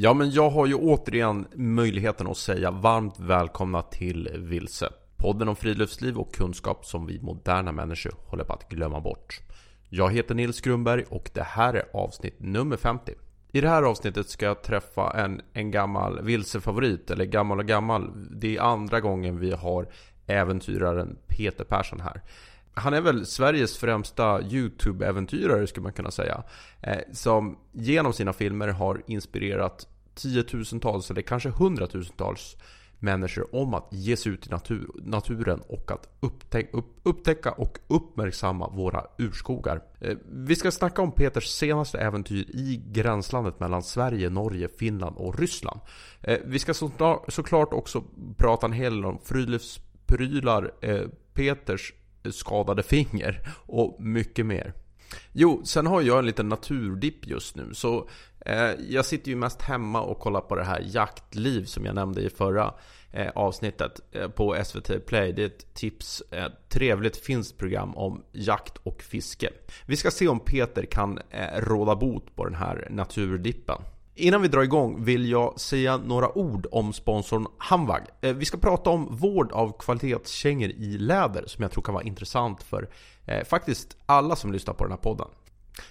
Ja, men jag har ju återigen möjligheten att säga varmt välkomna till Vilse. Podden om friluftsliv och kunskap som vi moderna människor håller på att glömma bort. Jag heter Nils Grunberg och det här är avsnitt nummer 50. I det här avsnittet ska jag träffa en, en gammal vilsefavorit, eller gammal och gammal. Det är andra gången vi har äventyraren Peter Persson här. Han är väl Sveriges främsta YouTube-äventyrare skulle man kunna säga. Eh, som genom sina filmer har inspirerat tiotusentals eller kanske hundratusentals människor om att ge sig ut i natur, naturen och att upptäck, upp, upptäcka och uppmärksamma våra urskogar. Eh, vi ska snacka om Peters senaste äventyr i gränslandet mellan Sverige, Norge, Finland och Ryssland. Eh, vi ska såklart också prata en hel del om friluftsprylar, eh, Peters skadade finger och mycket mer. Jo, sen har jag en liten naturdipp just nu så Eh, jag sitter ju mest hemma och kollar på det här Jaktliv som jag nämnde i förra eh, avsnittet eh, på SVT Play. Det är ett tips, ett trevligt finskt program om jakt och fiske. Vi ska se om Peter kan råda bot på den här naturdippen. Innan vi drar igång vill jag säga några ord om sponsorn Hamvag. Vi ska prata om vård av kvalitetskängor i läder som jag tror kan vara intressant för eh, faktiskt alla som lyssnar på den här podden.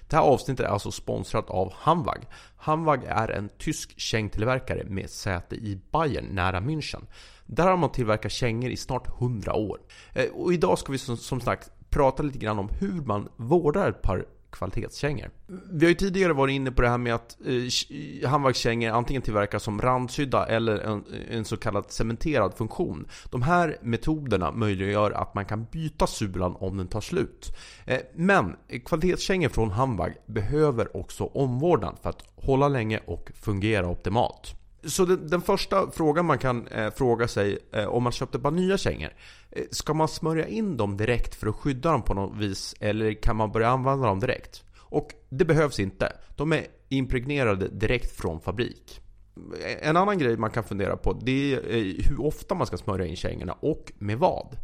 Det här avsnittet är alltså sponsrat av Hanwag. Hanwag är en tysk kängtillverkare med säte i Bayern nära München. Där har man tillverkat kängor i snart 100 år. Eh, och idag ska vi som sagt prata lite grann om hur man vårdar ett par kvalitetskängor. Vi har ju tidigare varit inne på det här med att eh, eh handverkskängor antingen tillverkas som randsydda eller en, en, så kallad cementerad funktion. De här metoderna möjliggör att man kan byta sulan om den tar slut. Eh, men kvalitetskängor från Hanwag behöver också omvårdnad för att hålla länge och fungera optimalt. Så den, den, första frågan man kan eh, fråga sig eh, om man köpte bara nya kängor. Eh, ska man smörja in dem direkt för att skydda dem på något vis? Eller kan man börja använda dem direkt? Och det behövs inte. De är impregnerade direkt från fabrik. En annan grej man kan fundera på det är eh, hur ofta man ska smörja in kängorna och med vad.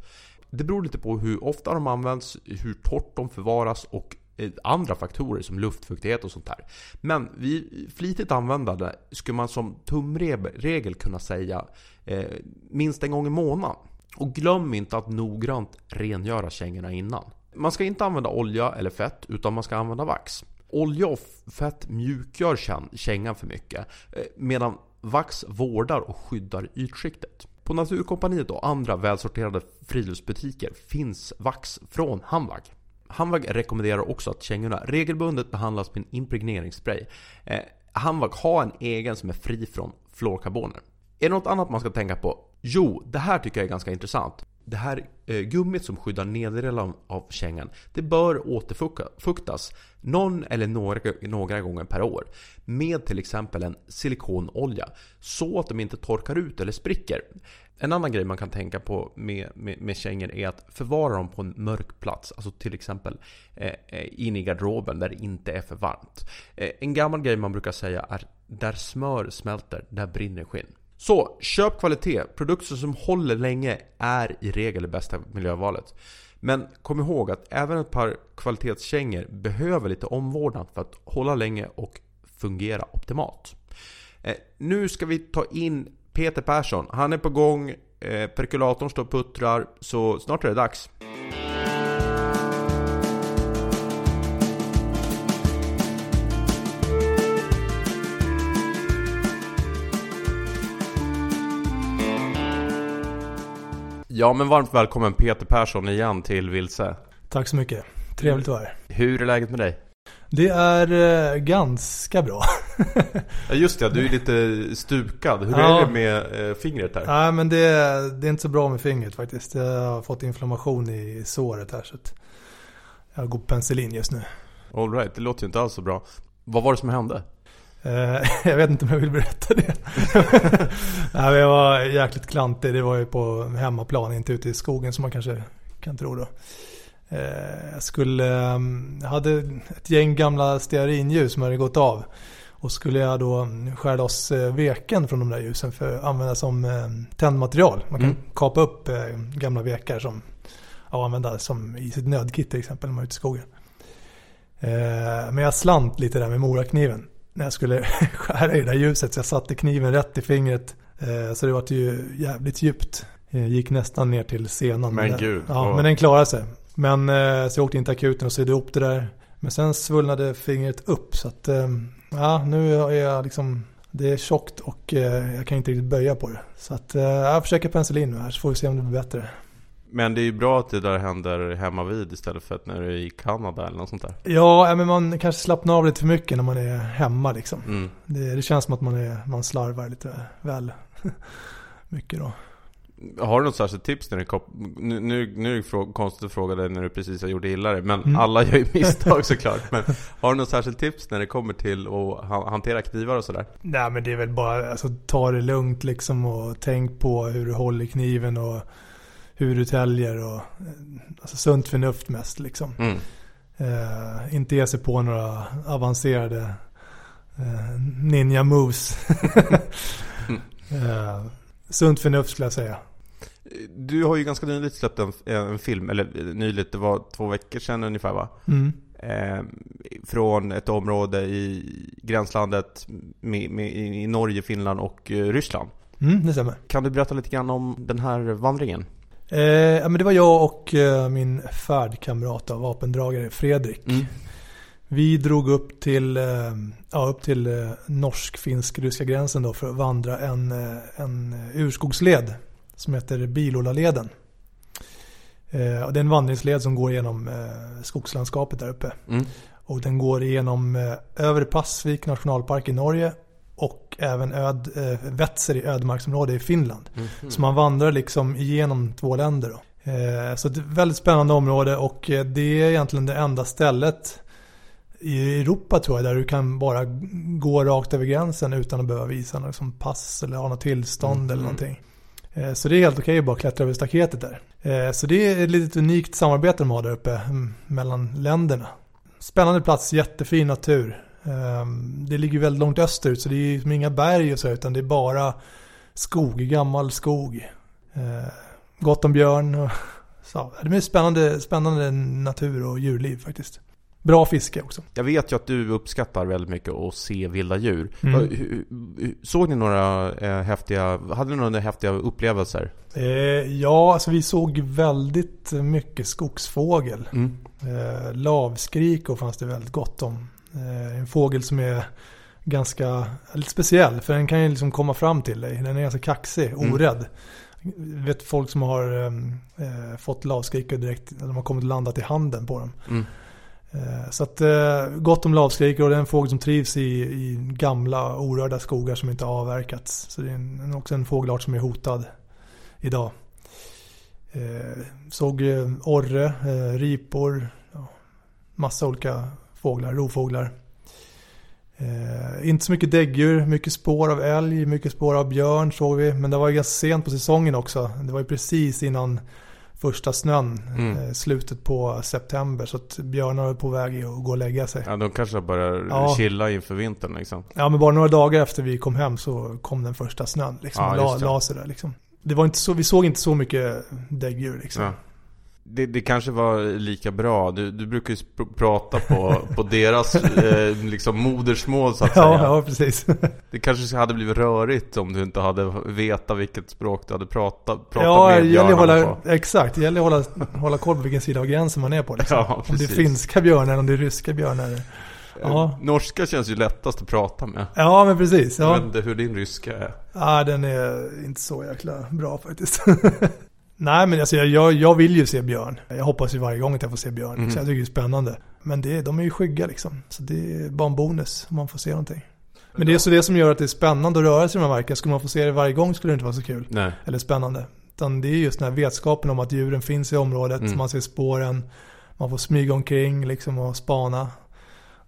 Det beror lite på hur ofta de används, hur torrt de förvaras och Eh, andra faktorer som luftfuktighet och sånt där. Men vid flitigt användande skulle man som tumregel kunna säga eh, minst en gång i månaden. Och glöm inte att noggrant rengöra kängorna innan. Man ska inte använda olja eller fett utan man ska använda vax. Olja och fett mjukgör kängan för mycket eh, medan vax vårdar och skyddar ytskiktet. På Naturkompaniet och andra välsorterade friluftsbutiker finns vax från Hanwag. Hanwag rekommenderar också att kängorna regelbundet behandlas med en impregneringsspray. Eh, Hanwag har en egen som är fri från fluorkarboner. Är det något annat man ska tänka på? Jo, det här tycker jag är ganska intressant. Det här eh, gummit som skyddar nederdelen av kängan, det bör återfuktas någon eller några, några gånger per år med till exempel en silikonolja så att de inte torkar ut eller spricker. En annan grej man kan tänka på med, med, med kängor är att förvara dem på en mörk plats. Alltså till exempel eh, eh, in i garderoben där det inte är för varmt. Eh, en gammal grej man brukar säga är där smör smälter, där brinner skinn. Så, köp kvalitet. Produkter som håller länge är i regel det bästa miljövalet. Men kom ihåg att även ett par kvalitetskängor behöver lite omvårdnad för att hålla länge och fungera optimalt. Eh, nu ska vi ta in Peter Persson, han är på gång, eh, perkulatorn står och puttrar, så snart är det dags. Ja men varmt välkommen Peter Persson igen till Vilse. Tack så mycket. Trevligt att vara här. Hur är läget med dig? Det är eh, ganska bra. ja just det, du är lite stukad. Hur ja. är det med eh, fingret här? Nej men det, det är inte så bra med fingret faktiskt. Jag har fått inflammation i såret här så att jag går på penicillin just nu. Alright, det låter ju inte alls så bra. Vad var det som hände? Eh, jag vet inte om jag vill berätta det. Nej, jag var jäkligt klantig. Det var ju på hemmaplan, inte ute i skogen som man kanske kan tro då. Eh, jag skulle, ehm, jag hade ett gäng gamla stearinljus som hade gått av. Och skulle jag då skära loss eh, veken från de där ljusen för att använda som eh, tändmaterial. Man kan mm. kapa upp gamla vekar som ja, använda som i sitt nödkit till exempel när man är ute i skogen. Men jag slant lite där med morakniven. När jag skulle skära i det där ljuset så jag satte kniven rätt i fingret. Eh, så det var ju jävligt djupt. Eh, gick nästan ner till senan. Men gud. Ja, vad- men den klarade sig. Men eh, så jag åkte in till akuten och sydde ihop det där. Men sen svullnade fingret upp så att ja, nu är jag liksom det är tjockt och jag kan inte riktigt böja på det. Så att jag försöker penicillin nu här så får vi se om det blir bättre. Men det är ju bra att det där händer hemma vid istället för att när du är i Kanada eller något sånt där. Ja, men man kanske slappnar av lite för mycket när man är hemma liksom. Mm. Det, det känns som att man, är, man slarvar lite väl mycket då. Har du något särskilt tips när kom... Nu, nu, nu är det frå- konstigt att fråga dig när du precis har gjort illa dig Men Mm. alla gör ju misstag såklart Men har du något särskilt tips när det kommer till att ha- hantera knivar och sådär? Nej men det är väl bara, alltså ta det lugnt liksom och tänk på hur du håller kniven och hur du täljer och eh, alltså sunt förnuft mest liksom. Mm. Eh, inte ge sig på några avancerade eh, ninja moves. eh, sunt förnuft skulle jag säga. Du har ju ganska nyligt släppt en, en film, eller eh, nyligt, det var två veckor sedan ungefär va? Mm. Eh, från ett område i gränslandet med, med, i Norge, Finland och eh, Ryssland. Mm, det stämmer. Kan du berätta lite grann om den här vandringen? Eh, ja, men det var jag och eh, min färdkamrat och vapendragare Fredrik. Mm. Vi drog upp till, eh, ja, upp till eh, norsk-finsk-ryska gränsen då för att vandra en, eh, en urskogsled som heter Bilolaleden. Eh, det är en vandringsled som går genom skogslandskapet där uppe. Mm. Och den går igenom eh, Övre Passvik nationalpark i Norge och även Öd, eh, Vetser i ödemarksområde i Finland. Mhm. Så man vandrar liksom igenom två länder då. Eh, så det är ett väldigt spännande område och eh, det är egentligen det enda stället i Europa tror jag där du kan bara gå rakt över gränsen utan att behöva visa något liksom pass eller ha något tillstånd Mhm. eller någonting. Eh, Så det är helt okej att bara klättra över staketet där. Så det är ett litet unikt samarbete de har där uppe mm, mellan länderna. Spännande plats, jättefin natur. Eh, Det ligger väldigt långt österut så det är ju inga berg och så utan det är bara skog, gammal skog. Eh, Gott om björn och så. Det är spännande, spännande natur och djurliv faktiskt. Bra fiske också. Jag vet ju att du uppskattar väldigt mycket att se vilda djur. Mm. Såg ni några eh, häftiga, hade ni några häftiga upplevelser? Eh, ja, alltså vi såg väldigt mycket skogsfågel. Mm. Eh, lavskrikor fanns det väldigt gott om. Eh, en fågel som är ganska lite speciell för den kan ju liksom komma fram till dig. Den är ganska kaxig, Mm. orädd. Jag vet folk som har ehm, eh, fått lavskrikor direkt, de har kommit och landat i handen på dem. Mm. Eh, Så att eh, gott om lavskrikor och det är en fågel som trivs i, i gamla orörda skogar som inte har avverkats. Så det är en, en- också en fågelart som är hotad idag. Eh, såg eh, orre, eh, ripor, ja, massa olika fåglar, rovfåglar. Eh, inte så mycket däggdjur, mycket spår av älg, mycket spår av björn såg vi. Men det var ju ganska sent på säsongen också. Det var ju precis innan första snön, Mm. eh, slutet på september. Så att björnar var på väg att gå och lägga sig. Ja, de kanske börjar Ja. chilla inför vintern liksom. Ja men bara några dagar efter vi kom hem så kom den första snön. Liksom, Ja, la, la sig där liksom. Det var inte så, vi såg inte så mycket däggdjur liksom. Ja. Det, det kanske var lika bra. Du, du brukar ju prata på, på deras eh, liksom modersmål så att Ja, säga. ja, precis. Det kanske hade blivit rörigt om du inte hade vetat vilket språk du hade pratat, pratat ja, med gäller hålla, på. exakt. Det gäller att hålla, hålla koll på vilken sida av gränsen man är på. Liksom. Ja, om det är finska björnar eller om det är ryska björnar. Ja. Eh, Norska känns ju lättast att prata med. Ja, men precis. Jag Ja. vet inte hur din ryska är. ja, den är inte så jäkla bra faktiskt. Nej, men alltså, jag- jag, vill ju se björn. Jag hoppas ju varje gång att jag får se björn. Mhm. Så jag tycker det är spännande. Men det, de är ju skygga liksom. Så det är bara en bonus om man får se någonting. Men det är så det som gör att det är spännande att röra sig i de här markerna. Skulle man få se det varje gång skulle det inte vara så kul. Nej. Eller spännande. Utan det är just den här vetskapen om att djuren finns i området. Mm. Man ser spåren. Man får smyga omkring liksom och spana.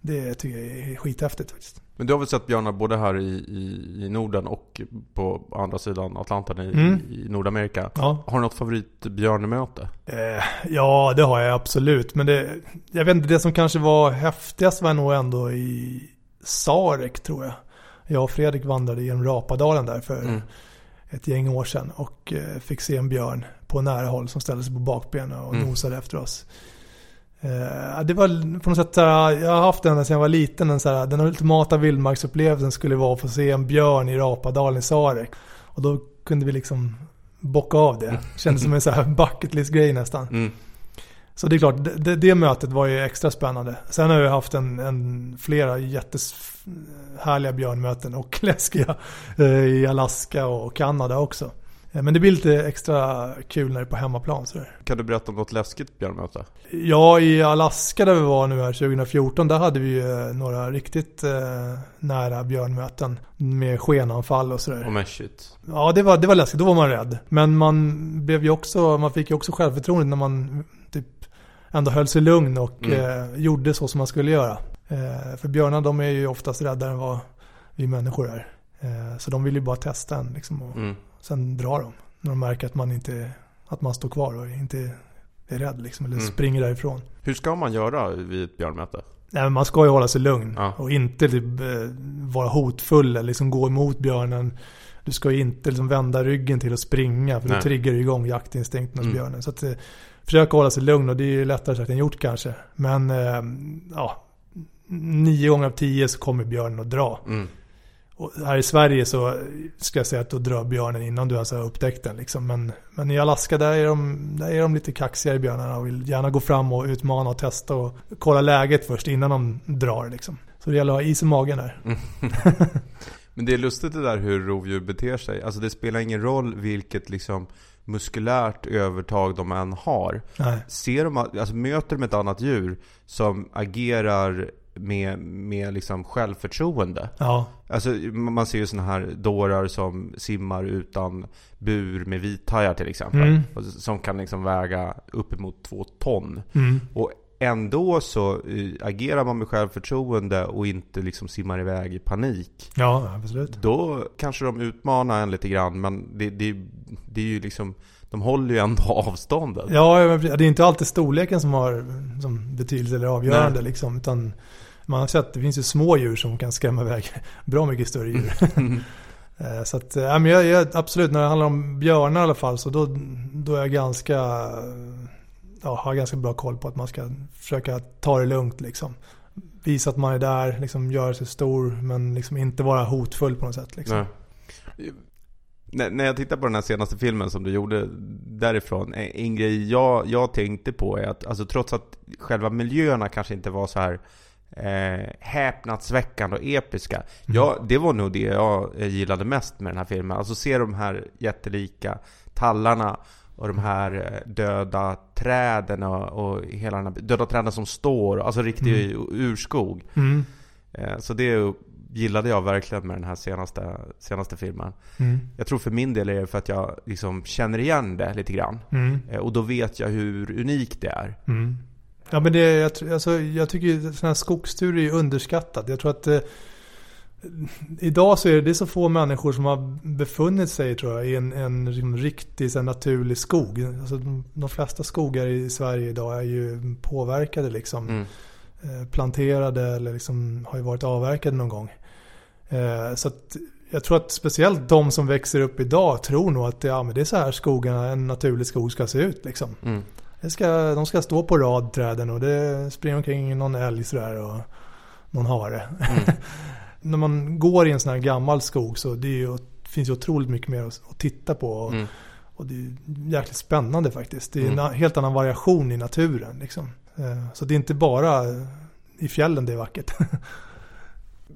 Det tycker jag är skithäftigt faktiskt. Men du har väl sett björnar både här i, i, i Norden och på andra sidan Atlanten i, Mm. i Nordamerika. Ja. Har du något favoritbjörnemöte? Eh, ja, det har jag absolut. Men det, jag vet inte, det som kanske var häftigast var nog ändå i Sarek tror jag. Jag och Fredrik vandrade genom Rapadalen där för Mm. ett gäng år sedan och eh, fick se en björn på nära håll som ställde sig på bakbenen och Mm. nosade efter oss. Eh, det var på något sätt, jag har haft den sedan jag var liten. Den, så här, den ultimata vildmarksupplevelsen skulle vara att få se en björn i Rapadalen i Sarek. Och då kunde vi liksom bocka av det. Kändes som en så här bucket list grej nästan. Mm. Så det är klart, det, det, mötet var ju extra spännande. Sen har vi haft en, en flera jättehärliga björnmöten och läskiga eh, i Alaska och Kanada också. Eh, men det blir lite extra kul när det är på hemmaplan. Så kan du berätta om något läskigt björnmöte? Ja, i Alaska där vi var nu här 2014, där hade vi några riktigt eh, nära björnmöten med skenanfall och sådär. Oh, men shit. Ja, det var, det var läskigt. Då var man rädd. Men man blev ju också, man fick ju också självförtroende när man typ ändå höll sig lugn och mm. eh, gjorde så som man skulle göra. Eh, för björnar de är ju oftast räddare än vad vi människor är. Eh, så de vill ju bara testa en liksom. Och, mm. Sen drar de. När de märker att man inte att man står kvar och inte är rädd liksom, eller mm. springer därifrån. Hur ska man göra vid ett björnmöte? Nej, man ska ju hålla sig lugn ja. och inte typ, eh, vara hotfull eller liksom gå emot björnen. Du ska ju inte liksom vända ryggen till och springa för Nej. då triggar du igång jaktinstinkten hos mm. björnen. Så att, eh, försöka hålla sig lugn och det är ju lättare sagt än gjort kanske. Men eh, ja, nio gånger av tio så kommer björnen att dra. Mm. Och här i Sverige så ska jag säga att då drar björnen innan du ens har upptäckt den. Liksom. Men, men i Alaska där är, de, där är de lite kaxigare björnarna och vill gärna gå fram och utmana och testa och kolla läget först innan de drar. Liksom. Så det gäller att ha is i magen där. men det är lustigt det där hur rovdjur beter sig. Alltså det spelar ingen roll vilket liksom muskulärt övertag de än har. Nej. Ser de, alltså möter de ett annat djur som agerar med, med liksom självförtroende. Ja. Alltså, man ser ju sådana här dårar som simmar utan bur med vithajar till exempel. Mm. Som kan liksom väga uppemot två ton. Mm. Och ändå så eh, agerar man med självförtroende och inte liksom simmar iväg i panik. Ja, absolut. Då kanske de utmanar en lite grann, men det, det, det är ju liksom de håller ju ändå avståndet. Ja, det är inte alltid storleken som har som betydelse eller avgörande Nej. liksom. Utan man har sett, det finns ju små djur som kan skrämma iväg bra mycket större djur. Mm. Eh, så att, ja, men jag, jag, absolut, när det handlar om björnar i alla fall så då, då är jag ganska, ja, har ganska bra koll på att man ska försöka ta det lugnt liksom. Visa att man är där, liksom göra sig stor men liksom inte vara hotfull på något sätt. Liksom. Nej. När jag tittar på den här senaste filmen som du gjorde därifrån. En grej jag, jag tänkte på är att alltså, trots att själva miljöerna kanske inte var så här eh, häpnadsväckande och episka. Mm. Ja, det var nog det jag gillade mest med den här filmen. Alltså se de här jättelika tallarna och de här eh, döda träden och, och hela den här, döda träden som står, alltså riktig mm. urskog. Mm. Eh, så det gillade jag verkligen med den här senaste, senaste filmen. Mm. Jag tror för min del är det för att jag liksom känner igen det lite grann. Mm. Eh, och då vet jag hur unikt det är. Mm. Ja men det, jag, alltså, jag tycker sådana här skogsturer är underskattat. Jag tror att eh, idag så är det, det är så få människor som har befunnit sig tror jag, i en, en liksom, riktig så naturlig skog. Alltså, de, de, flesta skogar i Sverige idag är ju påverkade liksom. Mm. Eh, planterade eller liksom har ju varit avverkade någon gång. Eh, så att jag tror att speciellt de som växer upp idag tror nog att ja, men det är så här skogarna, en naturlig skog ska se ut. Liksom. Mm. Det ska, de ska stå på rad träden och det springer omkring någon älg sådär och någon hare. Mm. När man går i en sån här gammal skog så det ju, finns ju otroligt mycket mer att, att titta på. Och, mm. och, det är jäkligt spännande faktiskt. Det är mm. en helt annan variation i naturen. Liksom. Eh, så det är inte bara i fjällen det är vackert.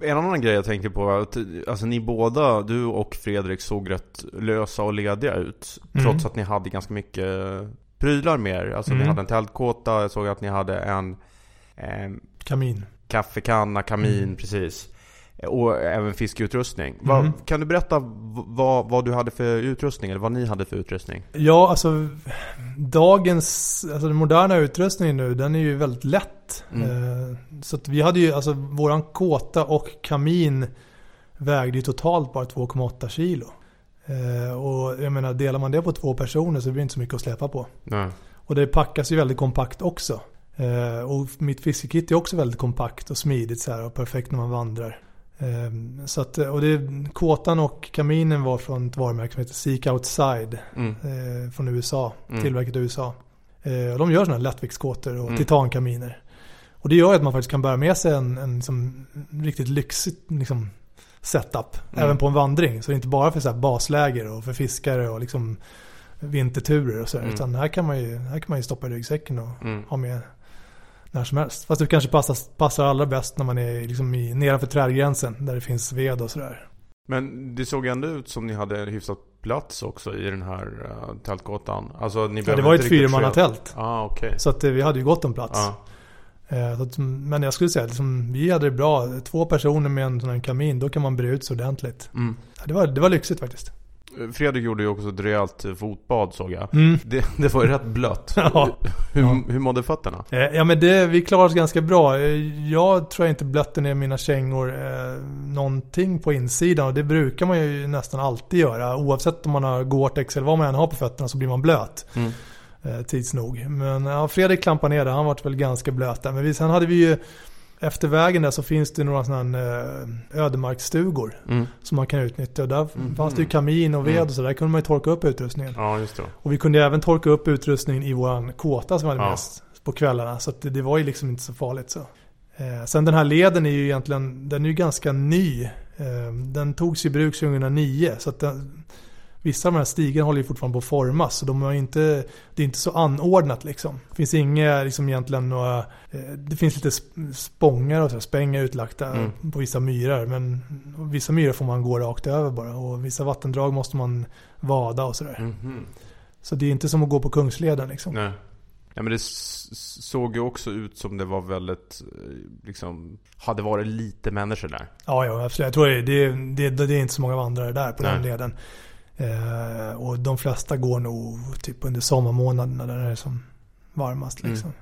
En annan grej jag tänker på är att alltså, ni båda, du och Fredrik, såg rätt lösa och lediga ut. Mm. Trots att ni hade ganska mycket prylar mer. Alltså mm. ni hade en tältkåta, jag såg att ni hade en eh, Kamin. Kaffekanna, kamin, mm. precis. Och även fiskeutrustning. Mm. Va, kan du berätta vad, vad du hade för utrustning, eller vad ni hade för utrustning? Ja, alltså dagens, alltså den moderna utrustningen nu, den är ju väldigt lätt. Mm. Eh, så att vi hade ju, alltså våran kåta och kamin vägde ju totalt bara 2,8 kilo. Eh, och jag menar, delar man det på två personer så blir det inte så mycket att släpa på. Nej. Och det packas ju väldigt kompakt också. Eh, och mitt fiskekit är också väldigt kompakt och smidigt så här, och perfekt när man vandrar. Eh, så att, och det, kåtan och kaminen var från ett varumärke som heter Seek Outside. Mm. från USA, mm. tillverkat i USA. Eh, de gör sådana här lättviktskåtor och Mm. titankaminer. Och det gör att man faktiskt kan bära med sig en, en liksom, riktigt lyxig liksom, setup. Mm. Även på en vandring. Så det är inte bara för så basläger och för fiskare och liksom vinterturer och sådär. Mm. Utan här kan, man ju, här kan man ju stoppa i ryggsäcken och Mm. ha med när som helst. Fast det kanske passar, passar allra bäst när man är liksom i, nedanför trädgränsen. Där det finns ved och sådär. Men det såg ändå ut som ni hade hyfsat plats också i den här uh, tältgatan. Alltså ni Ja, det var ett. Ja, ah, okej. Så att eh, vi hade ju gott om plats. Ja. Eh, så att, men jag skulle säga att liksom, vi hade det bra. Två personer med en sån här kamin, då kan man bre ut sig ordentligt. Mm. Ja, Det var, det var lyxigt faktiskt. Fredrik gjorde ju också ett rejält fotbad såg jag. Mm. Det, det var ju rätt blött. Ja. Hur, hur mådde fötterna? Eh, Ja men det, vi klarade oss ganska bra. Eh, Jag tror jag inte blötte ner mina kängor eh, någonting på insidan och det brukar man ju nästan alltid göra. Oavsett om man har Gore-Tex eller vad man än har på fötterna så blir man blöt Mm. Eh, tids nog. Men ja, Fredrik klampade ner där, han var väl ganska blöt där. Men vi, sen hade vi ju efter vägen där så finns det några sådana här eh, ödemarksstugor Mm. som man kan utnyttja. Och där Mhm. fanns det ju kamin och ved Mm. och så där kunde man ju torka upp utrustningen. Ja, just det. Och vi kunde även torka upp utrustningen i våran kåta som vi hade Ja. med oss på kvällarna. Så det, det var ju liksom inte så farligt så. Eh, sen den här leden är ju egentligen, den är ju ganska ny. Eh, den togs i bruk 2009. Så den, vissa av de här stigarna håller ju fortfarande på att formas. Så de har inte, det är inte så anordnat liksom. Det finns inga, liksom egentligen några, eh, det finns lite sp- spångar och så, här, spängar utlagda Mm. på vissa myrar. Men vissa myrar får man gå rakt över bara. Och vissa vattendrag måste man vada och sådär. Mhm. Så det är inte som att gå på Kungsleden liksom. Nej. Nej men det såg ju också ut som det var väldigt, eh, liksom, hade varit lite människor där. Ja, ja absolut. Jag tror det, det, det, det är inte så många vandrare där på den Nej. leden. Eh, och de flesta går nog typ under sommarmånaderna där det är som varmast Mm. liksom.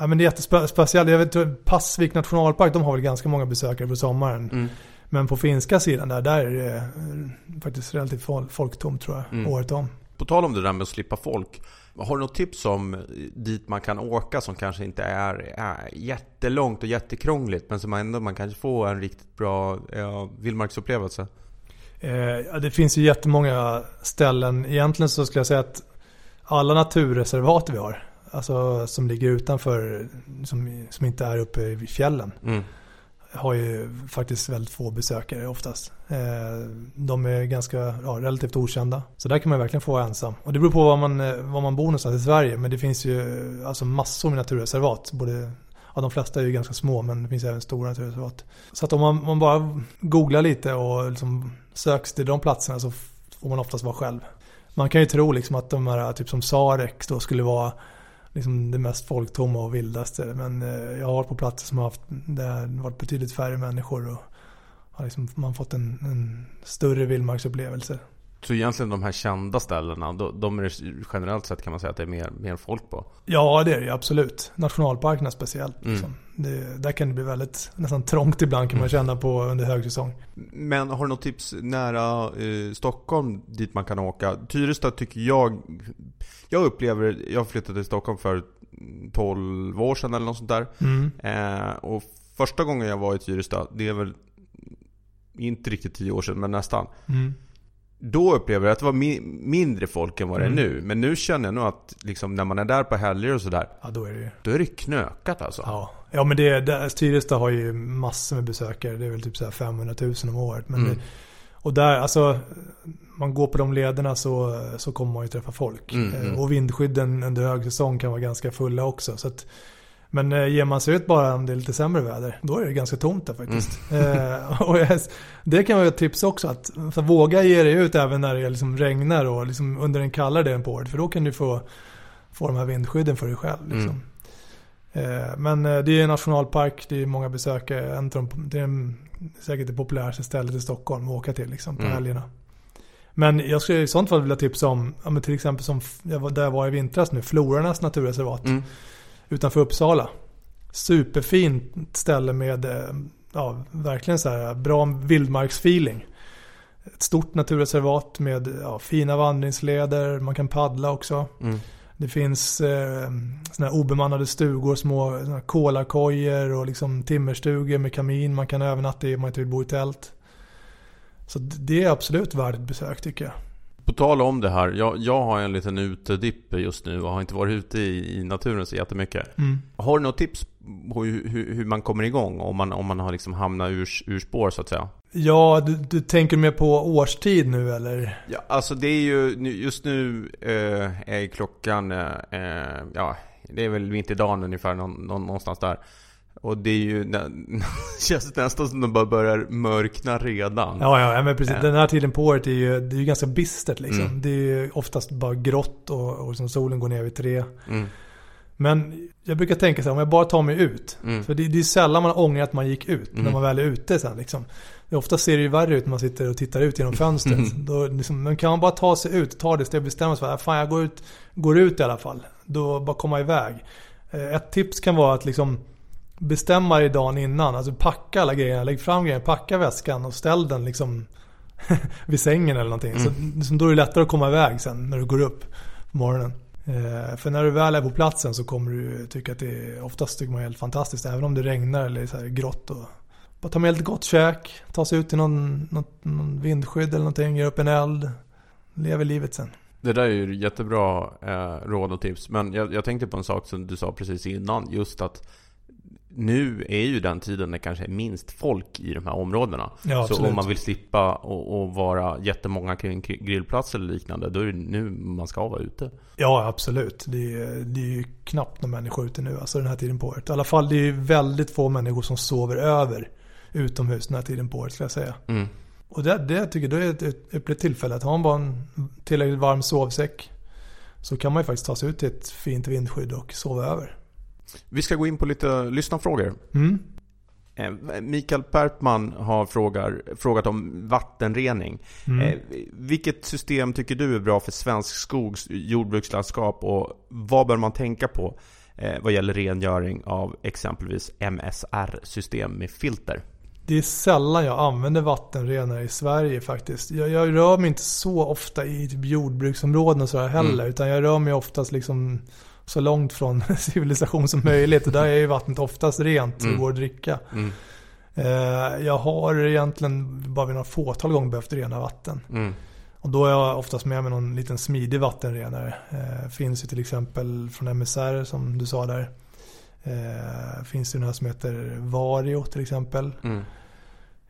Ja, men det är jättespeciellt. Jag vet, Passvik nationalpark, de har väl ganska många besökare på sommaren. Mm. Men på finska sidan där, där är det eh, faktiskt relativt fol- folktomt tror jag, Mm. året om. På tal om det där med att slippa folk. Har du något tips om dit man kan åka som kanske inte är, är jättelångt och jättekrångligt men som ändå man kanske får en riktigt bra ja, vildmarksupplevelse? Eh, det finns ju jättemånga ställen. Egentligen så skulle jag säga att alla naturreservat vi har, alltså som ligger utanför, som, som inte är uppe i fjällen, Mm. har ju faktiskt väldigt få besökare oftast. Eh, de är ganska ja, relativt okända. Så där kan man verkligen få vara ensam. Och det beror på var man, eh, var man bor någonstans i Sverige. Men det finns ju alltså massor med naturreservat. Både, ja, de flesta är ju ganska små men det finns även stora naturreservat. Så att om man, man bara googlar lite och liksom söks till de platserna så får man oftast vara själv. Man kan ju tro liksom att de här, typ som Sarek då skulle vara liksom det mest folktomma och vildaste. Men eh, jag har varit på platser som har haft, där det varit betydligt färre människor och har liksom, man fått en, en större vildmarksupplevelse. Så egentligen de här kända ställena, de, är det generellt sett kan man säga att det är mer, mer folk på? Ja, det är det ju absolut. Nationalparkerna speciellt. Mm. Liksom. Det, där kan det bli väldigt, nästan trångt ibland kan man känna på under högsäsong. Men har du något tips nära eh, Stockholm dit man kan åka? Tyresta tycker jag... Jag upplever... Jag flyttade till Stockholm för 12 år sedan eller något sånt där. Mm. Eh, och första gången jag var i Tyresta, det är väl inte riktigt 10 år sedan, men nästan. Mm. Då upplever jag att det var mi- mindre folk än vad det är Mm. nu. Men nu känner jag nog att liksom, när man är där på helger och sådär, Ja, då är det ju. då är det knökat alltså. Ja, ja men det, det, Tyresta har ju massor med besökare. Det är väl typ så här 500 000 om året. Men Mm. det, och där, alltså, man går på de lederna så, så kommer man ju träffa folk. Mm, Eh, mm. Och vindskydden under högsäsong kan vara ganska fulla också. Så att, men eh, ger man sig ut bara om det är lite sämre väder, då är det ganska tomt där faktiskt. Mm. Eh, och jag, det kan vara ett tips också, att våga ge dig ut även när det liksom regnar och liksom under den kallare delen på året. För då kan du få, få de här vindskydden för dig själv. Liksom. Mm. Eh, Men eh, det är en nationalpark, det är många besökare. En Det är en- säkert det populäraste stället i Stockholm att åka till liksom, på Mm. helgerna. Men jag skulle i sånt fall vilja tipsa om, ja, men till exempel som f- jag var- där jag var i vintras nu, Florarnas naturreservat Mm. Utanför Uppsala. Superfint ställe med eh, ja, verkligen så här bra vildmarksfeeling. Ett stort naturreservat med ja, fina vandringsleder, man kan paddla också. Mm. Det finns eh, såna obemannade stugor, små kolarkojor och liksom timmerstugor med kamin. Man kan övernatta i om man inte vill bo i tält. Så det är absolut värt ett besök tycker jag. På tal om det här, jag, jag har en liten utedipp just nu och har inte varit ute i, i naturen så jättemycket. Mm. Har du något tips på hur, hur, hur man kommer igång om man, om man har liksom hamnat ur, ur spår så att säga? Ja, du, du tänker mer på årstid nu eller? Ja, alltså det är ju, just nu eh, är klockan, eh, eh, ja, det är väl mitt i dagen ungefär, någon, någon, någonstans där. Och det är ju, känns nästan som det bara börjar mörkna redan. Ja, ja, men precis. Ja. Den här tiden på året är ju, det är ju ganska bistert liksom. Mm. Det är ju oftast bara grått och, och liksom solen går ner vid tre. Mm, Men jag brukar tänka så här, om jag bara tar mig ut. mm, För det, det är sällan man ångrar att man gick ut, när Mm. man väl är ute sen liksom. Ofta ser det ju värre ut när man sitter och tittar ut genom fönstret. Mm. Då, liksom, men kan man bara ta sig ut, ta det steget, bestämma sig för att fan jag går ut, går ut i alla fall. Då bara komma iväg. Eh, Ett tips kan vara att liksom bestämma dig dagen innan. Alltså packa alla grejerna, lägg fram grejerna, packa väskan och ställ den liksom vid sängen eller någonting. Så liksom, då är det lättare att komma iväg sen när du går upp på morgonen. Eh, för när du väl är på platsen så kommer du tycka att det är, oftast tycker man är helt fantastiskt. Även om det regnar eller är så här grått. Och, bara ta med lite gott käk, ta sig ut till någon, något, någon vindskydd eller någonting, göra upp en eld. Lever livet sen. Det där är ju jättebra eh, råd och tips. Men jag, jag tänkte på en sak som du sa precis innan. Just att nu är ju den tiden när kanske är minst folk i de här områdena. Ja, så om man vill slippa och, och vara jättemånga kring grillplatser eller liknande, då är det nu man ska vara ute. Ja, absolut. Det är, det är ju knappt några människor ute nu, alltså den här tiden på året. I alla fall, det är ju väldigt få människor som sover över utomhus den här tiden på året, ska jag säga. Mm. Och det, det tycker jag är ett ett ypperligt tillfälle. Att ha en bara en tillräckligt varm sovsäck så kan man ju faktiskt ta sig ut till ett fint vindskydd och sova över. Vi ska gå in på lite lyssnarfrågor. Mm. Eh, Mikael Pertman har frågar, frågat om vattenrening. Mm. Eh, vilket system tycker du är bra för svensk skogs jordbrukslandskap och vad bör man tänka på eh, vad gäller rengöring av exempelvis MSR-system med filter? Det är sällan jag använder vattenrenare i Sverige faktiskt. Jag, jag rör mig inte så ofta i typ jordbruksområden och sådär heller. Mm. Utan jag rör mig oftast liksom så långt från civilisation som möjligt. Och där är ju vattnet oftast rent Mm. går att dricka. Mm. Eh, jag har egentligen bara vid några fåtal gånger behövt rena vatten. Mm. Och då är jag oftast med med någon liten smidig vattenrenare. Eh, finns ju till exempel från MSR som du sa där. Eh, finns det den här som heter Vario till exempel. Mm.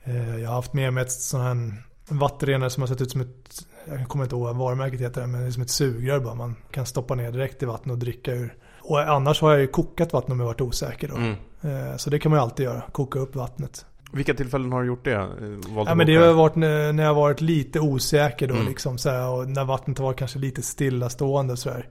Eh, jag har haft med mig ett sån här en vattenrenare som har sett ut som ett, jag kommer inte ihåg vad varumärket heter, men det är som ett sugrör bara. Man kan stoppa ner direkt i vattnet och dricka ur. Och annars har jag ju kokat vatten om jag varit osäker då. Mm. Eh, så det kan man ju alltid göra, koka upp vattnet. Vilka tillfällen har du gjort det? Eh, valt Ja men det har varit när jag varit lite osäker då Mm. liksom så här, och när vattnet har varit kanske lite stillastående och sådär.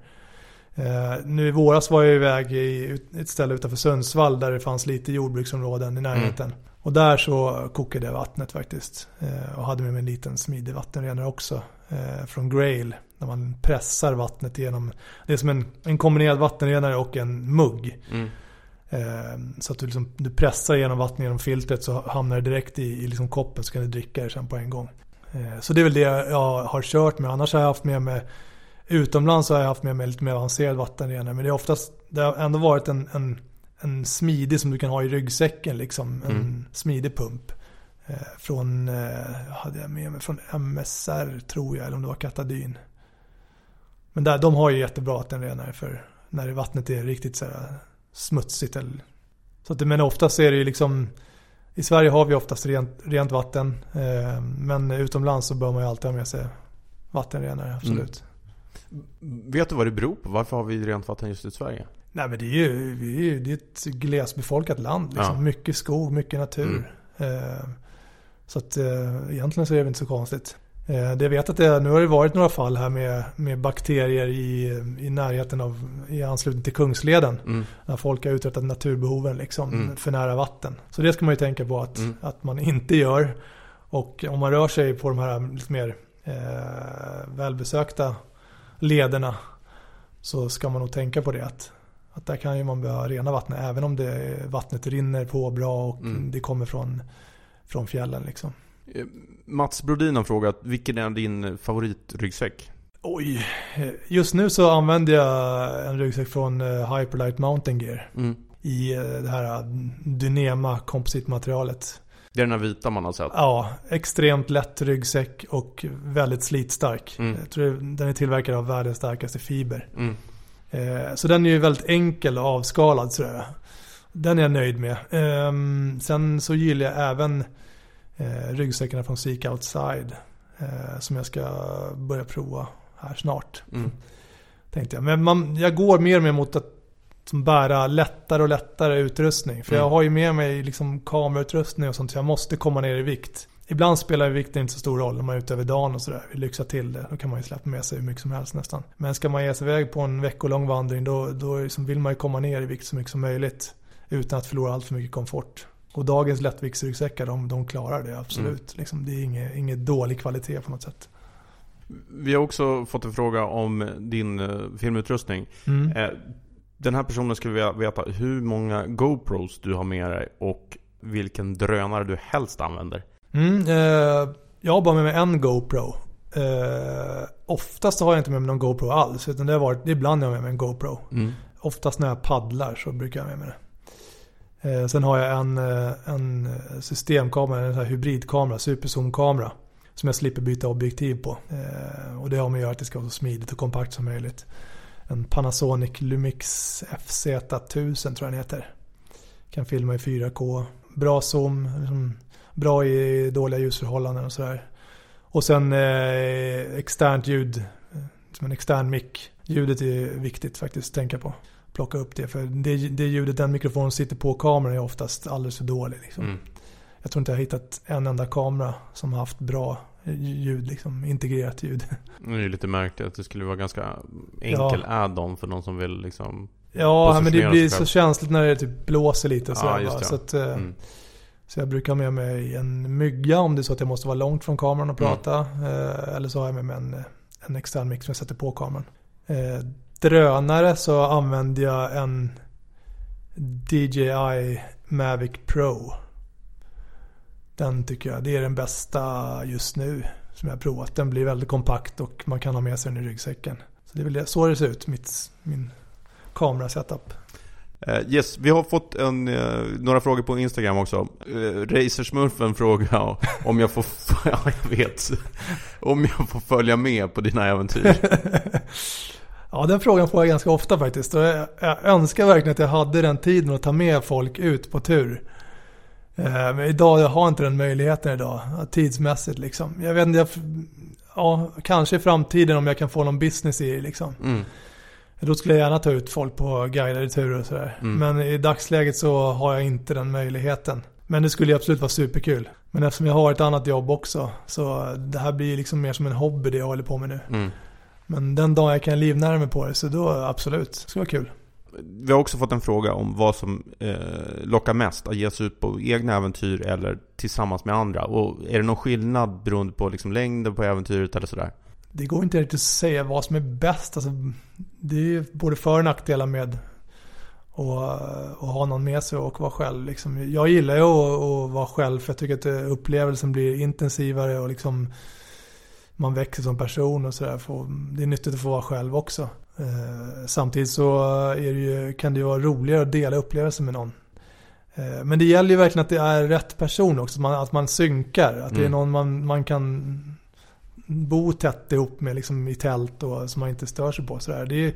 Eh, nu i våras var jag iväg i ett ställe utanför Sundsvall där det fanns lite jordbruksområden i närheten. Och där så kokade jag vattnet faktiskt. Eh, och hade med mig en liten smidig vattenrenare också. Eh, från Grail. Där man pressar vattnet genom, det är som en, en kombinerad vattenrenare och en mugg. Mm. Eh, Så att du, liksom, du pressar igenom vattnet genom filtret så hamnar det direkt i, i liksom koppen så kan du dricka det sen på en gång. Eh, Så det är väl det jag har kört med. Annars har jag haft med mig Utomlands har jag haft med mig lite mer avancerad vattenrenare. Men det, är oftast, det har ändå varit en, en, en smidig som du kan ha i ryggsäcken. Liksom. En Mm. smidig pump. Eh, Från, eh, hade jag med mig från MSR tror jag, eller om det var Katadyn. Men där, de har ju jättebra vattenrenare för när vattnet är riktigt så smutsigt. Eller, så att, det- men oftast är det ju liksom i Sverige har vi oftast rent, rent vatten. Eh, men utomlands så bör man ju alltid ha med sig vattenrenare, absolut. Vet du vad det beror på? Varför har vi rent vatten just i Sverige? Nej men det är ju, vi är ju det är ett glesbefolkat land. Liksom. Ja. Mycket skog, mycket natur. Eh, så att eh, egentligen så är det inte så konstigt. Eh, det jag vet att det, nu har det varit några fall här med, med bakterier i, i närheten av, i anslutning till Kungsleden. Mm. När folk har uträttat naturbehoven liksom Mm. för nära vatten. Så det ska man ju tänka på att, Mm. att man inte gör. Och om man rör sig på de här lite mer eh, välbesökta lederna så ska man nog tänka på det. Att, att där kan ju man behöva rena vattnet även om det, vattnet rinner på bra och Mm. det kommer från, från fjällen. Liksom. Eh, Mats Brodin har frågat, vilken är din favoritryggsäck? Oj, eh, just nu så använder jag en ryggsäck från eh, Hyperlight Mountain Gear. Mm. i det här Dynema kompositmaterialet. Det är den här vita man har sett. Ja, extremt lätt ryggsäck och väldigt slitstark. Mm. Jag tror den är tillverkad av världens starkaste fiber. Mm. Så den är ju väldigt enkel och avskalad sådär. Den är jag nöjd med. Ehm, sen så gillar jag även eh, ryggsäckarna från Seek Outside. Eh, som jag ska börja prova här snart. Mm. Tänkte jag. Men man, jag går mer och mer mot att som bära lättare och lättare utrustning. För Mm. jag har ju med mig liksom kamerautrustning och sånt. Så jag måste komma ner i vikt. Ibland spelar vikten inte så stor roll om man är ute över dagen och sådär. Vi lyxar till det. Då kan man ju släppa med sig hur mycket som helst nästan. Men ska man ge sig iväg på en veckolång vandring då, då är det som vill man ju komma ner i vikt så mycket som möjligt. Utan att förlora allt för mycket komfort. Och dagens lättviktsryggsäckar de, de klarar det absolut. Liksom, det är inget, inget dålig kvalitet på något sätt. Vi har också fått en fråga om din eh, filmutrustning. Mm. Eh, Den här personen skulle vilja veta hur många GoPros du har med dig och vilken drönare du helst använder. Mm, eh, jag har bara med mig en GoPro. Eh, oftast har jag inte med mig någon GoPro alls. Utan det har varit, ibland har jag med mig en GoPro. Mm. Oftast när jag paddlar så brukar jag ha med mig det. Eh, sen har jag en, eh, en systemkamera, en sån här hybridkamera, superzoomkamera. Som jag slipper byta objektiv på. Eh, och det har med att göra att det ska vara så smidigt och kompakt som möjligt. En Panasonic Lumix FZ1000 tror jag den heter. Kan filma i 4K. Bra zoom. Liksom bra i dåliga ljusförhållanden och sådär. Och sen eh, externt ljud. Som en extern mick. Ljudet är viktigt faktiskt att tänka på. Plocka upp det. För det, det ljudet den mikrofonen sitter på kameran är oftast alldeles för dålig. Liksom. Mm. Jag tror inte jag har hittat en enda kamera som har haft bra ljud, liksom, integrerat ljud. Det är ju lite märkligt att det skulle vara ganska enkel add-on för någon som vill liksom... Ja, men det blir så känsligt när det typ blåser lite och Ja, det, så, ja. att, eh, Mm. så jag brukar ha med mig en mygga om det är så att jag måste vara långt från kameran och Mm. prata. Eh, eller så har jag med mig en, en extern mick som jag sätter på kameran. Drönare så använder jag en DJI Mavic Pro. Den tycker jag, det är den bästa just nu som jag har provat. Den blir väldigt kompakt och man kan ha med sig den i ryggsäcken. Så det är väl det, så det ser ut, mitt, min kamerasetup. Eh, yes, vi har fått en, eh, några frågor på Instagram också. Uh, Racersmurfen frågar om jag får... ja, jag vet. Om jag får följa med på dina äventyr. Ja, den frågan får jag ganska ofta faktiskt. Och jag, jag önskar verkligen att jag hade den tiden att ta med folk ut på tur. Eh, Men idag, jag har inte den möjligheten idag, tidsmässigt liksom. Jag vet inte, jag, ja, kanske i framtiden om jag kan få någon business i det liksom. Mm. Då skulle jag gärna ta ut folk på guidade turer och sådär. Mm. Men i dagsläget så har jag inte den möjligheten. Men det skulle ju absolut vara superkul. Men eftersom jag har ett annat jobb också, så det här blir liksom mer som en hobby det jag håller på med nu. Mm. Men den dagen jag kan livnära mig på det, så då absolut, det skulle vara kul. Vi har också fått en fråga om vad som eh, lockar mest. Att ge sig ut på egna äventyr eller tillsammans med andra. Och är det någon skillnad beroende på liksom längden på äventyret eller sådär? Det går inte riktigt att säga vad som är bäst. Alltså, det är ju både för och nackdelar med att, ha någon med sig och vara själv. Liksom. Jag gillar ju att, att vara själv för jag tycker att upplevelsen blir intensivare och liksom man växer som person och sådär. Det är nyttigt att få vara själv också. Eh, Samtidigt så det ju, kan det ju vara roligare att dela upplevelsen med någon. Eh, Men det gäller ju verkligen att det är rätt person också. Att man, synkar. Att det är Mm. någon man, man kan bo tätt ihop med liksom i tält och som man inte stör sig på. Sådär. Det, är,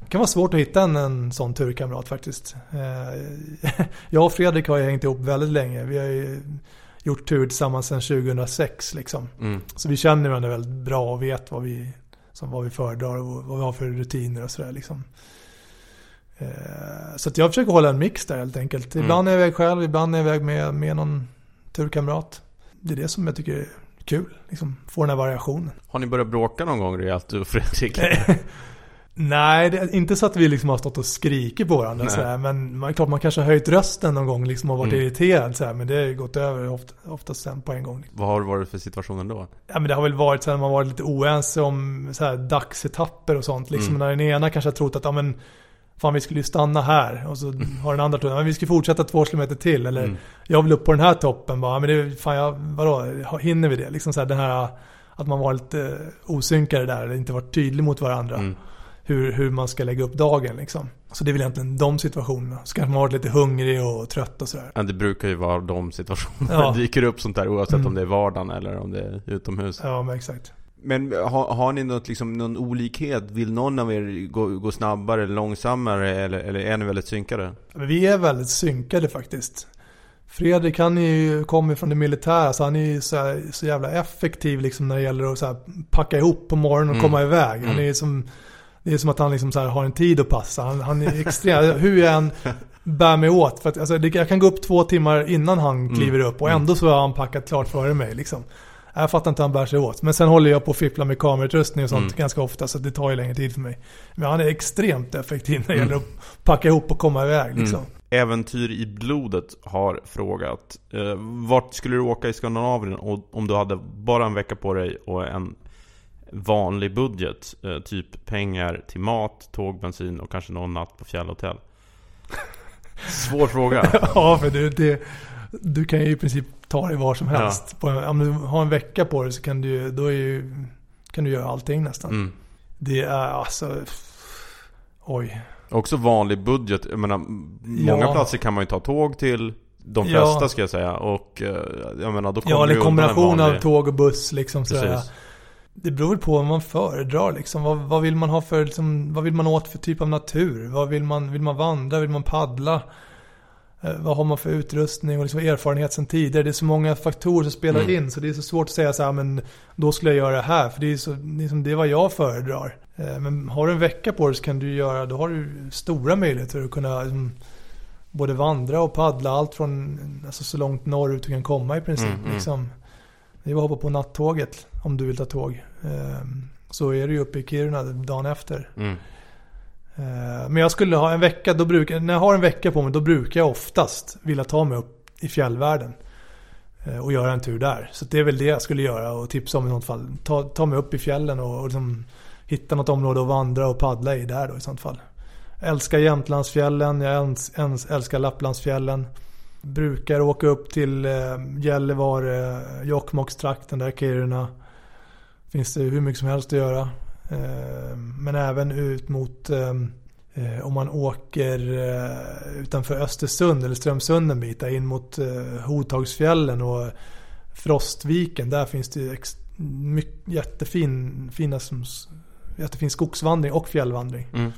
det kan vara svårt att hitta en, en sån turkamrat faktiskt. Eh, Jag och Fredrik har ju hängt ihop väldigt länge. Vi har ju gjort tur tillsammans sedan 2006 liksom. Mm. Så vi känner varandra väldigt bra och vet vad vi, som vad vi föredrar och vad vi har för rutiner och sådär liksom. Eh, Så jag försöker hålla en mix där helt enkelt. Mm. Ibland är jag iväg själv, ibland är jag iväg med, med någon turkamrat. Det är det som jag tycker är kul, liksom få den här variationen. Har ni börjat bråka någon gång rejält du och Fredrik? Nej, det är inte så att vi liksom har stått och skrikit på varandra Nej. sådär, men man, klart man kanske har höjt rösten någon gång liksom och varit Mm. irriterad sådär, men det har ju gått över ofta, oftast sen på en gång. Vad har det varit för situationer då? Ja, men det har väl varit så att man varit lite oense om så här dagsetapper och sånt. Liksom Mm. när den ena kanske har trott att ja, men, fan vi skulle ju stanna här. Och så har den andra trott att vi ska fortsätta två kilometer till. Eller Mm. jag vill upp på den här toppen. Bara, men det, fan, jag, vadå, hinner vi det? Liksom så här, den här att man var lite osynkade där. Eller inte varit tydlig mot varandra. Hur, hur man ska lägga upp dagen liksom. Så det är väl egentligen de situationerna. Så kanske man har varit lite hungrig och trött och sådär. Ja, det brukar ju vara de situationerna. Ja. Det dyker upp sånt där oavsett Mm. om det är vardagen eller om det är utomhus. Ja, men exakt. Men har, har ni något, liksom, någon olikhet? Vill någon av er gå, gå snabbare eller långsammare? Eller, eller är ni väldigt synkade? Men vi är väldigt synkade faktiskt. Fredrik han är ju, kommer från det militära så han är ju så, här, så jävla effektiv liksom när det gäller att så här, packa ihop på morgonen och Mm. komma iväg. Han Mm. är som, det är som att han liksom så har en tid att passa. Han, han är extrem, hur jag än bär mig åt. För att, alltså, jag kan gå upp två timmar innan han Mm. kliver upp och Mm. ändå så har han packat klart före mig. Liksom. Jag fattar inte hur han bär sig åt. Men sen håller jag på att fippla med kamerautrustning och sånt Mm. ganska ofta så det tar ju längre tid för mig. Men han är extremt effektiv när det Mm. gäller att packa ihop och komma iväg. Liksom. Mm. Äventyr i blodet har frågat eh, Vart skulle du åka i Skandinavien om du hade bara en vecka på dig och en vanlig budget? Eh, typ pengar till mat, tåg, bensin och kanske någon natt på fjällhotell. Svår fråga. Ja, för du, det, du kan ju i princip ta dig var som helst. På en, om du har en vecka på dig så kan du, då är ju, kan du göra allting nästan. Mm. Det är alltså... Oj. Också vanlig budget. Jag menar, många Ja. platser kan man ju ta tåg till. De Ja. flesta ska jag säga. Och eh, jag menar, då kommer Ja, eller kombination vanlig... av tåg och buss liksom. Precis. Det beror på vad man föredrar liksom. Vad, vad vill man ha för, liksom, vad vill man åt för typ av natur? Vad vill man, vill man vandra? Vill man paddla? Eh, vad har man för utrustning och liksom erfarenhet sedan tidigare? Det är så många faktorer som spelar Mm. in så det är så svårt att säga så här, men då skulle jag göra det här. För det är, så, det är, som, det är vad jag föredrar. Eh, Men har du en vecka på dig så kan du göra, då har du stora möjligheter att kunna liksom, både vandra och paddla allt från alltså, så långt norrut du kan komma i princip. Mm, mm. Liksom. Det är bara att hoppa på nattåget om du vill ta tåg. Eh, Så är det ju uppe i Kiruna dagen efter. Mm. Eh, Men jag skulle ha en vecka, då brukar, när jag har en vecka på mig då brukar jag oftast vilja ta mig upp i fjällvärlden. eh, Och göra en tur där. Så det är väl det jag skulle göra och tipsa om i något fall. Ta, ta mig upp i fjällen och, och liksom hitta något område att vandra och paddla i där då i sånt fall. Jag älskar Jämtlandsfjällen, jag äls- äls- älskar Lapplandsfjällen. Brukar åka upp till eh, Gällivare, Jokkmokkstrakten där, Kiruna. Finns det hur mycket som helst att göra. Eh, Men även ut mot eh, om man åker utanför Östersund eller Strömsund en bit in mot Hotagsfjällen och Frostviken. Där finns det mycket, jättefin, fina, jättefin skogsvandring och fjällvandring. Mm.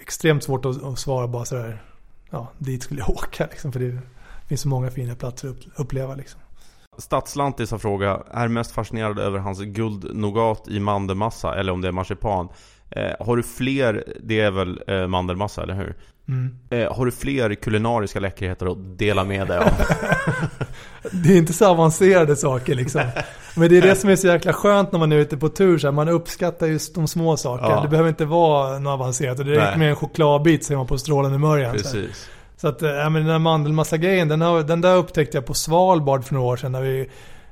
Extremt svårt att, att svara bara sådär. Ja, dit skulle jag åka liksom. För det finns så många fina platser att upp- uppleva liksom. Stadslantis har frågat, är mest fascinerad över hans guldnougat i mandelmassa eller om det är marsipan. Eh, har du fler, det är väl eh, mandelmassa eller hur? Mm. Eh, har du fler kulinariska läckerheter att dela med dig av? Det är inte så avancerade saker liksom. Men det är det som är så jäkla skönt när man är ute på tur. Så här, man uppskattar just de små sakerna. Ja. Det behöver inte vara något avancerat. Det räcker med en chokladbit säger man på strålande. Så, här. Precis så att, äh, men den här mandelmassa-grejen, den, har- den där upptäckte jag på Svalbard för några år sedan. När vi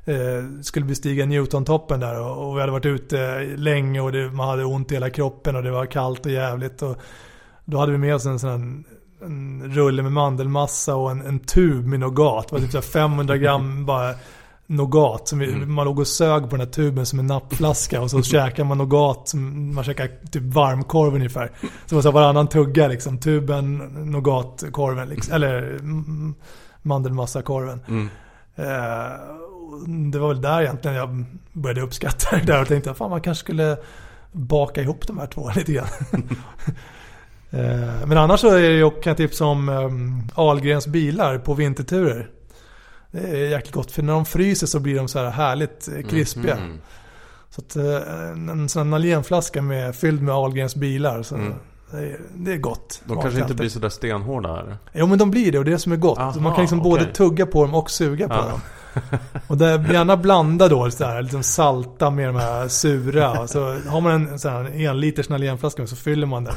eh, skulle bestiga Newtontoppen där. Och, och vi hade varit ute länge och det, man hade ont i hela kroppen och det var kallt och jävligt. Och då hade vi med oss en sån här en rulle med mandelmassa och en, en tub med nougat. Det var typ 500 gram bara nougat. Som Mm. Man låg och sög på den här tuben som en nappflaska och så käkar man nougat som man käkar typ varmkorv ungefär. Så var så varannan tugga liksom. Tuben, nougatkorven liksom. Eller mandelmassakorven. Mm. Eh, det var väl där egentligen jag började uppskatta det där och tänkte att man kanske skulle baka ihop de här två lite grann. Eh, Men annars så är det kan jag tipsa om um, Ahlgrens bilar på vinterturer. Det är jäkligt gott för när de fryser så blir de så här härligt eh, krispiga. Mm. Så att eh, en, sån här Nalén-flaska med, fylld med Ahlgrens bilar. Så Mm. det, är, gott. De kanske inte blir sådär stenhårda eller? Jo men de blir det och det är det som är gott. Aha, man kan liksom både okej. tugga på dem och suga på Ja. dem. Och det, gärna blanda då så här, liksom salta med de här sura. Så har man en sån här en liters Nalénflaska så fyller man den.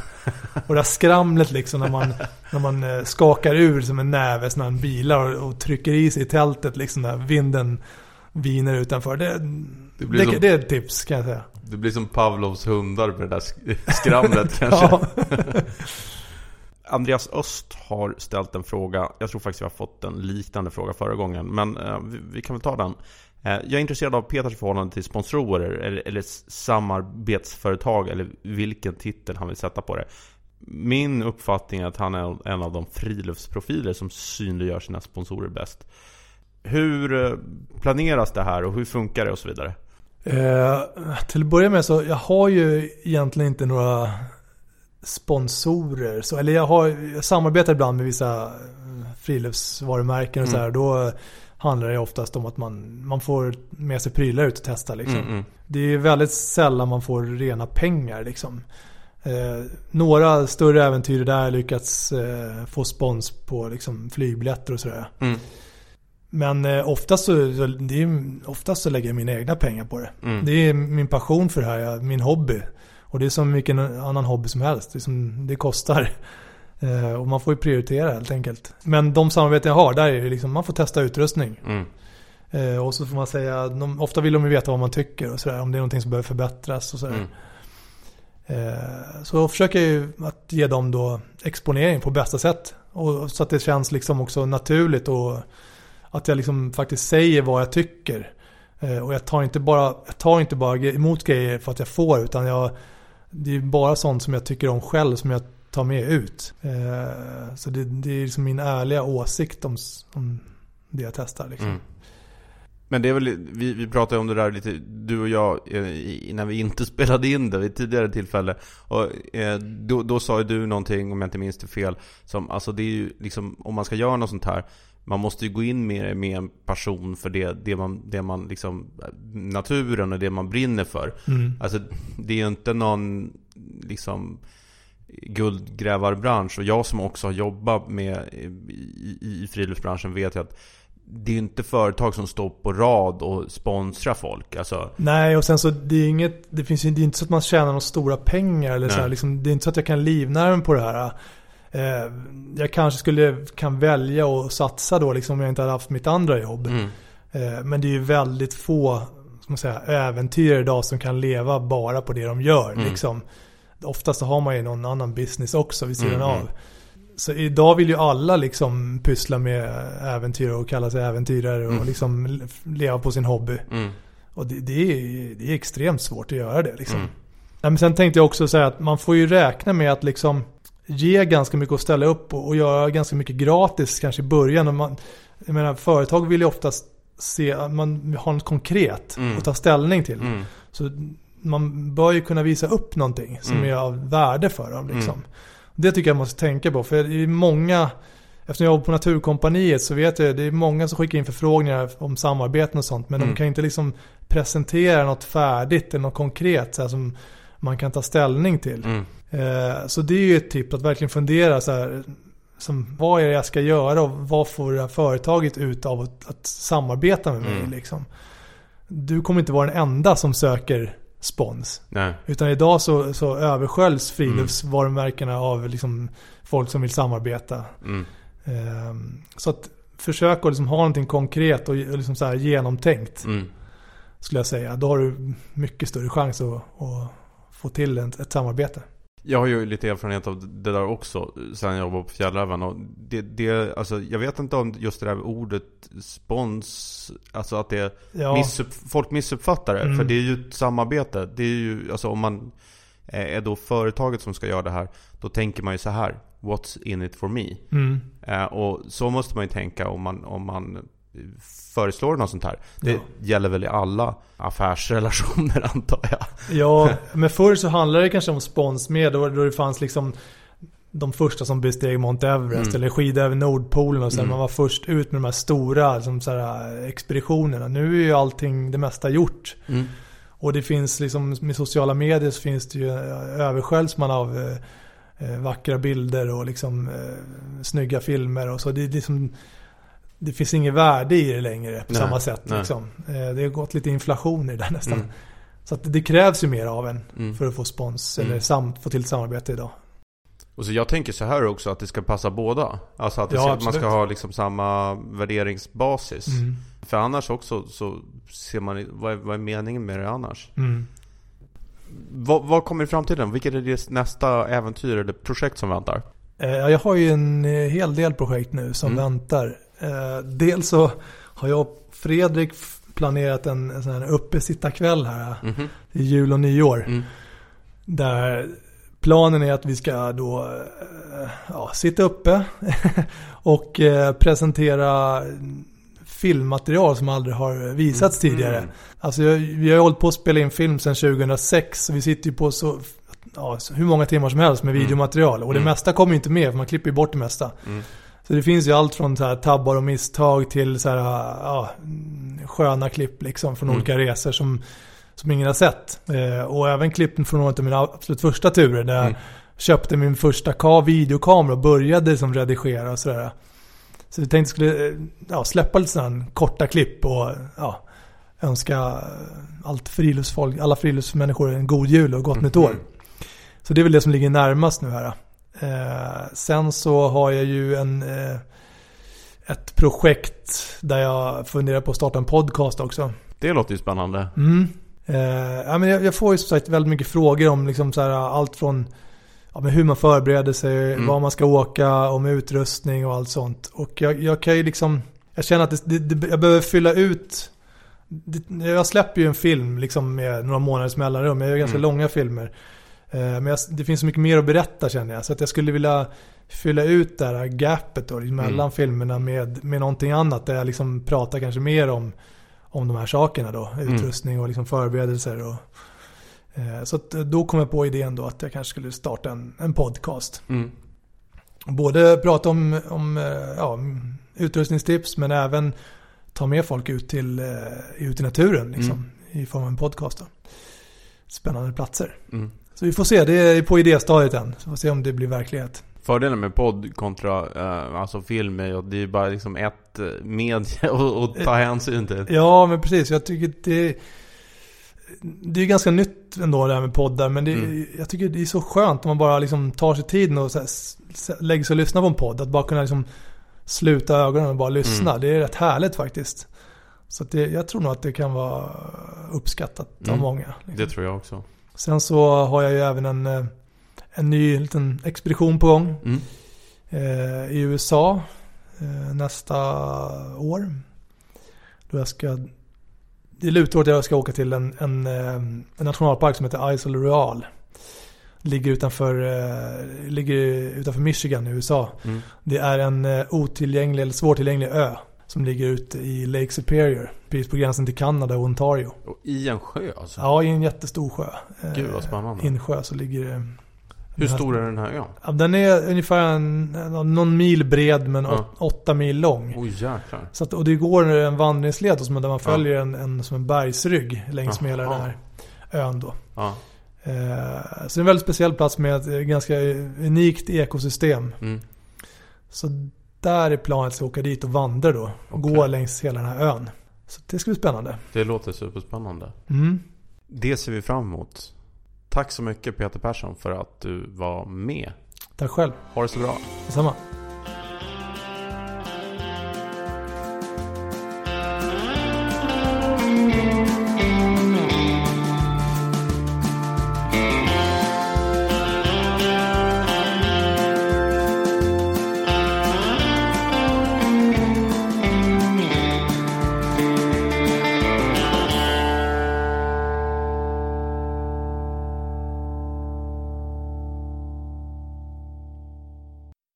Och det här skramlet liksom när man, när man eh, skakar ur som en näve såna här bilar och, och trycker i sig i tältet liksom när vinden viner utanför. Det, Det det, som- det är ett tips kan jag säga. Det blir som Pavlovs hundar med det där sk- skramlet kanske. Andreas Öst har ställt en fråga. Jag tror faktiskt vi har fått en liknande fråga förra gången. Men eh, vi, kan väl ta den. Eh, jag är intresserad av Peters förhållande till sponsorer eller, eller samarbetsföretag eller vilken titel han vill sätta på det. Min uppfattning är att han är en av de friluftsprofiler som synliggör sina sponsorer bäst. Hur eh, planeras det här och hur funkar det och så vidare? Eh, till att börja med så jag har ju egentligen inte några sponsorer. Så, eller jag, har, jag samarbetar ibland med vissa eh, friluftsvarumärken och mm. så här. Då handlar det oftast om att man, man får med sig prylar ut och testa. Liksom. Mm, mm. Det är väldigt sällan man får rena pengar. Liksom. Eh, några större äventyr där har lyckats eh, få spons på liksom, flygbiljetter och sådär. Mm. Men eh, oftast, så, det är, oftast så lägger jag mina egna pengar på det. Mm. Det är min passion för det här, min hobby. Och det är som vilken annan hobby som helst. Det, som, det kostar. Eh, och man får ju prioritera helt enkelt. Men de samarbeten jag har, där är det liksom, man får testa utrustning. Mm. Eh, och så får man säga, de, ofta vill de ju veta vad man tycker och sådär. Om det är någonting som behöver förbättras och sådär. Mm. Eh, så jag försöker ju att ge dem då exponering på bästa sätt. Och, så att det känns liksom också naturligt och att jag liksom faktiskt säger vad jag tycker. Och jag tar inte bara, jag tar inte bara emot grejer för att jag får utan jag, det är bara sånt som jag tycker om själv som jag tar med ut. Eh, så det, det är liksom min ärliga åsikt om, om det jag testar. Liksom. Mm. Men det är väl, vi, vi pratade om det där lite, du och jag, eh, när vi inte spelade in det vid ett tidigare tillfälle. Och eh, då, då sa ju du någonting, om jag inte minns det fel, som, alltså det är ju liksom, om man ska göra något sånt här, man måste ju gå in med, med en passion för det, det man, det man liksom, naturen och det man brinner för. Mm. Alltså det är ju inte någon, liksom, guldgrävarbransch. Och jag som också har jobbat med i, i friluftsbranschen vet ju att det är inte företag som står på rad och sponsrar folk. Alltså. Nej, och sen så det är inget, det finns det är inte så att man tjänar några stora pengar. Eller så här, liksom, det är inte så att jag kan livnära mig på det här. Eh, jag kanske skulle kan välja att satsa då liksom, om jag inte hade haft mitt andra jobb. Mm. Eh, men det är ju väldigt få man säga, äventyrare idag som kan leva bara på det de gör. Mm. Liksom. Oftast har man ju någon annan business också vid sidan mm. av. Så idag vill ju alla liksom pyssla med äventyr och kalla sig äventyrare och mm. liksom leva på sin hobby. Mm. Och det, det, är, det är extremt svårt att göra det liksom. Mm. men sen tänkte jag också säga att man får ju räkna med att liksom ge ganska mycket och ställa upp och, och göra ganska mycket gratis kanske i början. Och man, jag menar, företag vill ju oftast se att man har något konkret mm. att ta ställning till. Mm. Så man bör ju kunna visa upp någonting som mm. är av värde för dem. Liksom. Mm. Det tycker jag man måste tänka på. För det är många, eftersom jag jobbar på Naturkompaniet så vet jag att det är många som skickar in förfrågningar om samarbeten och sånt. Men mm. de kan inte liksom presentera något färdigt eller något konkret så här, som man kan ta ställning till. Mm. Eh, så det är ju ett tips att verkligen fundera så här, som, vad är det jag ska göra och vad får det här företaget ut av att, att samarbeta med mig? Mm. Liksom. Du kommer inte vara den enda som söker spons. Nej. Utan idag så, så översköljs friluftsvarumärkena mm. av liksom folk som vill samarbeta. Mm. Um, så att försök att liksom ha någonting konkret och liksom så genomtänkt. Mm. Skulle jag säga. Då har du mycket större chans att, att få till ett, ett samarbete. Jag har ju lite erfarenhet av det där också sen jag jobbade på Fjällräven. Och det, det, alltså, jag vet inte om just det där ordet spons, alltså att det ja. missupp, folk missuppfattar det. Mm. För det är ju ett samarbete. Det är ju, alltså om man är då företaget som ska göra det här, då tänker man ju så här. What's in it for me? Mm. Eh, och så måste man ju tänka om man, om man föreslår något sånt här. Det ja. gäller väl i alla affärsrelationer antar jag. Ja, men förr så handlade det kanske om sponsmedel då, då det fanns liksom de första som besteg Mount Everest mm. eller skidade över Nordpolen och sen mm. man var först ut med de här stora liksom, så här, expeditionerna. Nu är ju allting, det mesta gjort. Mm. Och det finns liksom, med sociala medier så finns det ju, översköljs man av eh, eh, vackra bilder och liksom eh, snygga filmer och så. Det är liksom det finns inget värde i det längre på nej, samma sätt. Liksom. Eh, det har gått lite inflation i det nästan. Mm. Så det krävs ju mer av en mm. för att få spons mm. eller samt, få till samarbete idag. Och så jag tänker så här också att det ska passa båda. Alltså att, ja, man ska ha liksom samma värderingsbasis. Mm. För annars också så ser man, vad är, vad är meningen med det annars? Mm. Vad, vad kommer i framtiden? Vilket är det nästa äventyr eller projekt som väntar? Eh, jag har ju en eh, hel del projekt nu som mm. väntar. Eh, dels så har jag och Fredrik planerat en, en sån här uppesittarkväll här. Mhm. i jul och nyår. Mm. Där planen är att vi ska då eh, ja, sitta uppe och eh, presentera filmmaterial som aldrig har visats tidigare. Mm. Alltså vi har ju hållit på att spela in film sedan 2006 och vi sitter ju på så, ja, så hur många timmar som helst med Mm. videomaterial. Och det Mm. mesta kommer ju inte med för man klipper ju bort det mesta. Mm. Så det finns ju allt från så här tabbar och misstag till så här, ja, mm, sköna klipp liksom från Mm. olika resor som, som ingen har sett. Eh, och även klippen från några av mina absolut första turer där jag Mm. köpte min första ka videokamera och började som redigera och sådär. Så vi tänkte skulle eh, ja, släppa lite sådana korta klipp och ja, önska allt friluftsfolk, alla friluftsmänniskor en god jul och gott nytt år. Så det är väl det som ligger närmast nu här. Eh, sen så har jag ju en, eh, ett projekt där jag funderar på att starta en podcast också. Det låter ju spännande. Mm. Eh, ja, men jag, jag får ju som sagt väldigt mycket frågor om liksom så här, allt från ja, men hur man förbereder sig, Mm. var man ska åka, om utrustning och allt sånt. Och jag, jag kan ju liksom, jag känner att det, det, jag behöver fylla ut jag släpper ju en film liksom med några månaders mellanrum. Jag gör ganska Mm. långa filmer. Eh, Men jag, det finns så mycket mer att berätta känner jag. Så att jag skulle vilja fylla ut det här gapet då, mellan Mm. filmerna med, med någonting annat. Där jag liksom pratar kanske mer om, om de här sakerna då. Mm. Utrustning och liksom förberedelser. Och, eh, så då kom jag på idén då att jag kanske skulle starta en, en podcast. Mm. Både prata om, om eh, ja, utrustningstips men även ta med folk ut, till, eh, ut i naturen liksom, Mm. i form av en podcast. Då. Spännande platser. Mm. Så vi får se, det är på idéstadiet än. Så vi får se om det blir verklighet. Fördelen med podd kontra eh, alltså film är att det är bara liksom ett eh, medie att ta hänsyn till. Ja, men precis. Jag tycker det det är ganska nytt ändå det här med poddar. Men det, Mm. jag tycker det är så skönt om man bara liksom tar sig tiden och så här, lägger sig och lyssnar på en podd. Att bara kunna liksom sluta ögonen och bara lyssna. Mm. Det är rätt härligt faktiskt. Så det, jag tror nog att det kan vara uppskattat av Mm. många. liksom. Det tror jag också. Sen så har jag ju även en, eh, en ny liten expedition på gång. Mm. eh, i USA eh, nästa år. Då jag ska, det lutar åt att jag ska åka till en, en, en nationalpark som heter Isle Royale. Ligger utanför, eh, ligger utanför Michigan i USA. Mm. Det är en otillgänglig eller svårtillgänglig ö. Som ligger ute i Lake Superior. Precis på gränsen till Kanada och Ontario. Och i en sjö alltså? Ja, i en jättestor sjö. Eh, Gud, vad spännande. Insjö så ligger det. Hur stor är den här ön? Ja, den är ungefär en, någon mil bred men Ja. åt, åtta mil lång. Oj jäklar. Så att, och det går en vandringsled som där man Ja. följer en, en, som en bergsrygg längs med hela den här ön då. Ja. Eh, så det är en väldigt speciell plats med ett ganska unikt ekosystem. Mm. Så där är planet att åka dit och vandra då. Och Okej. gå längs hela den här ön. Så det ska bli spännande. Det låter superspännande. Mm. Det ser vi fram emot. Tack så mycket Peter Persson för att du var med. Tack själv. Ha det så bra. Detsamma.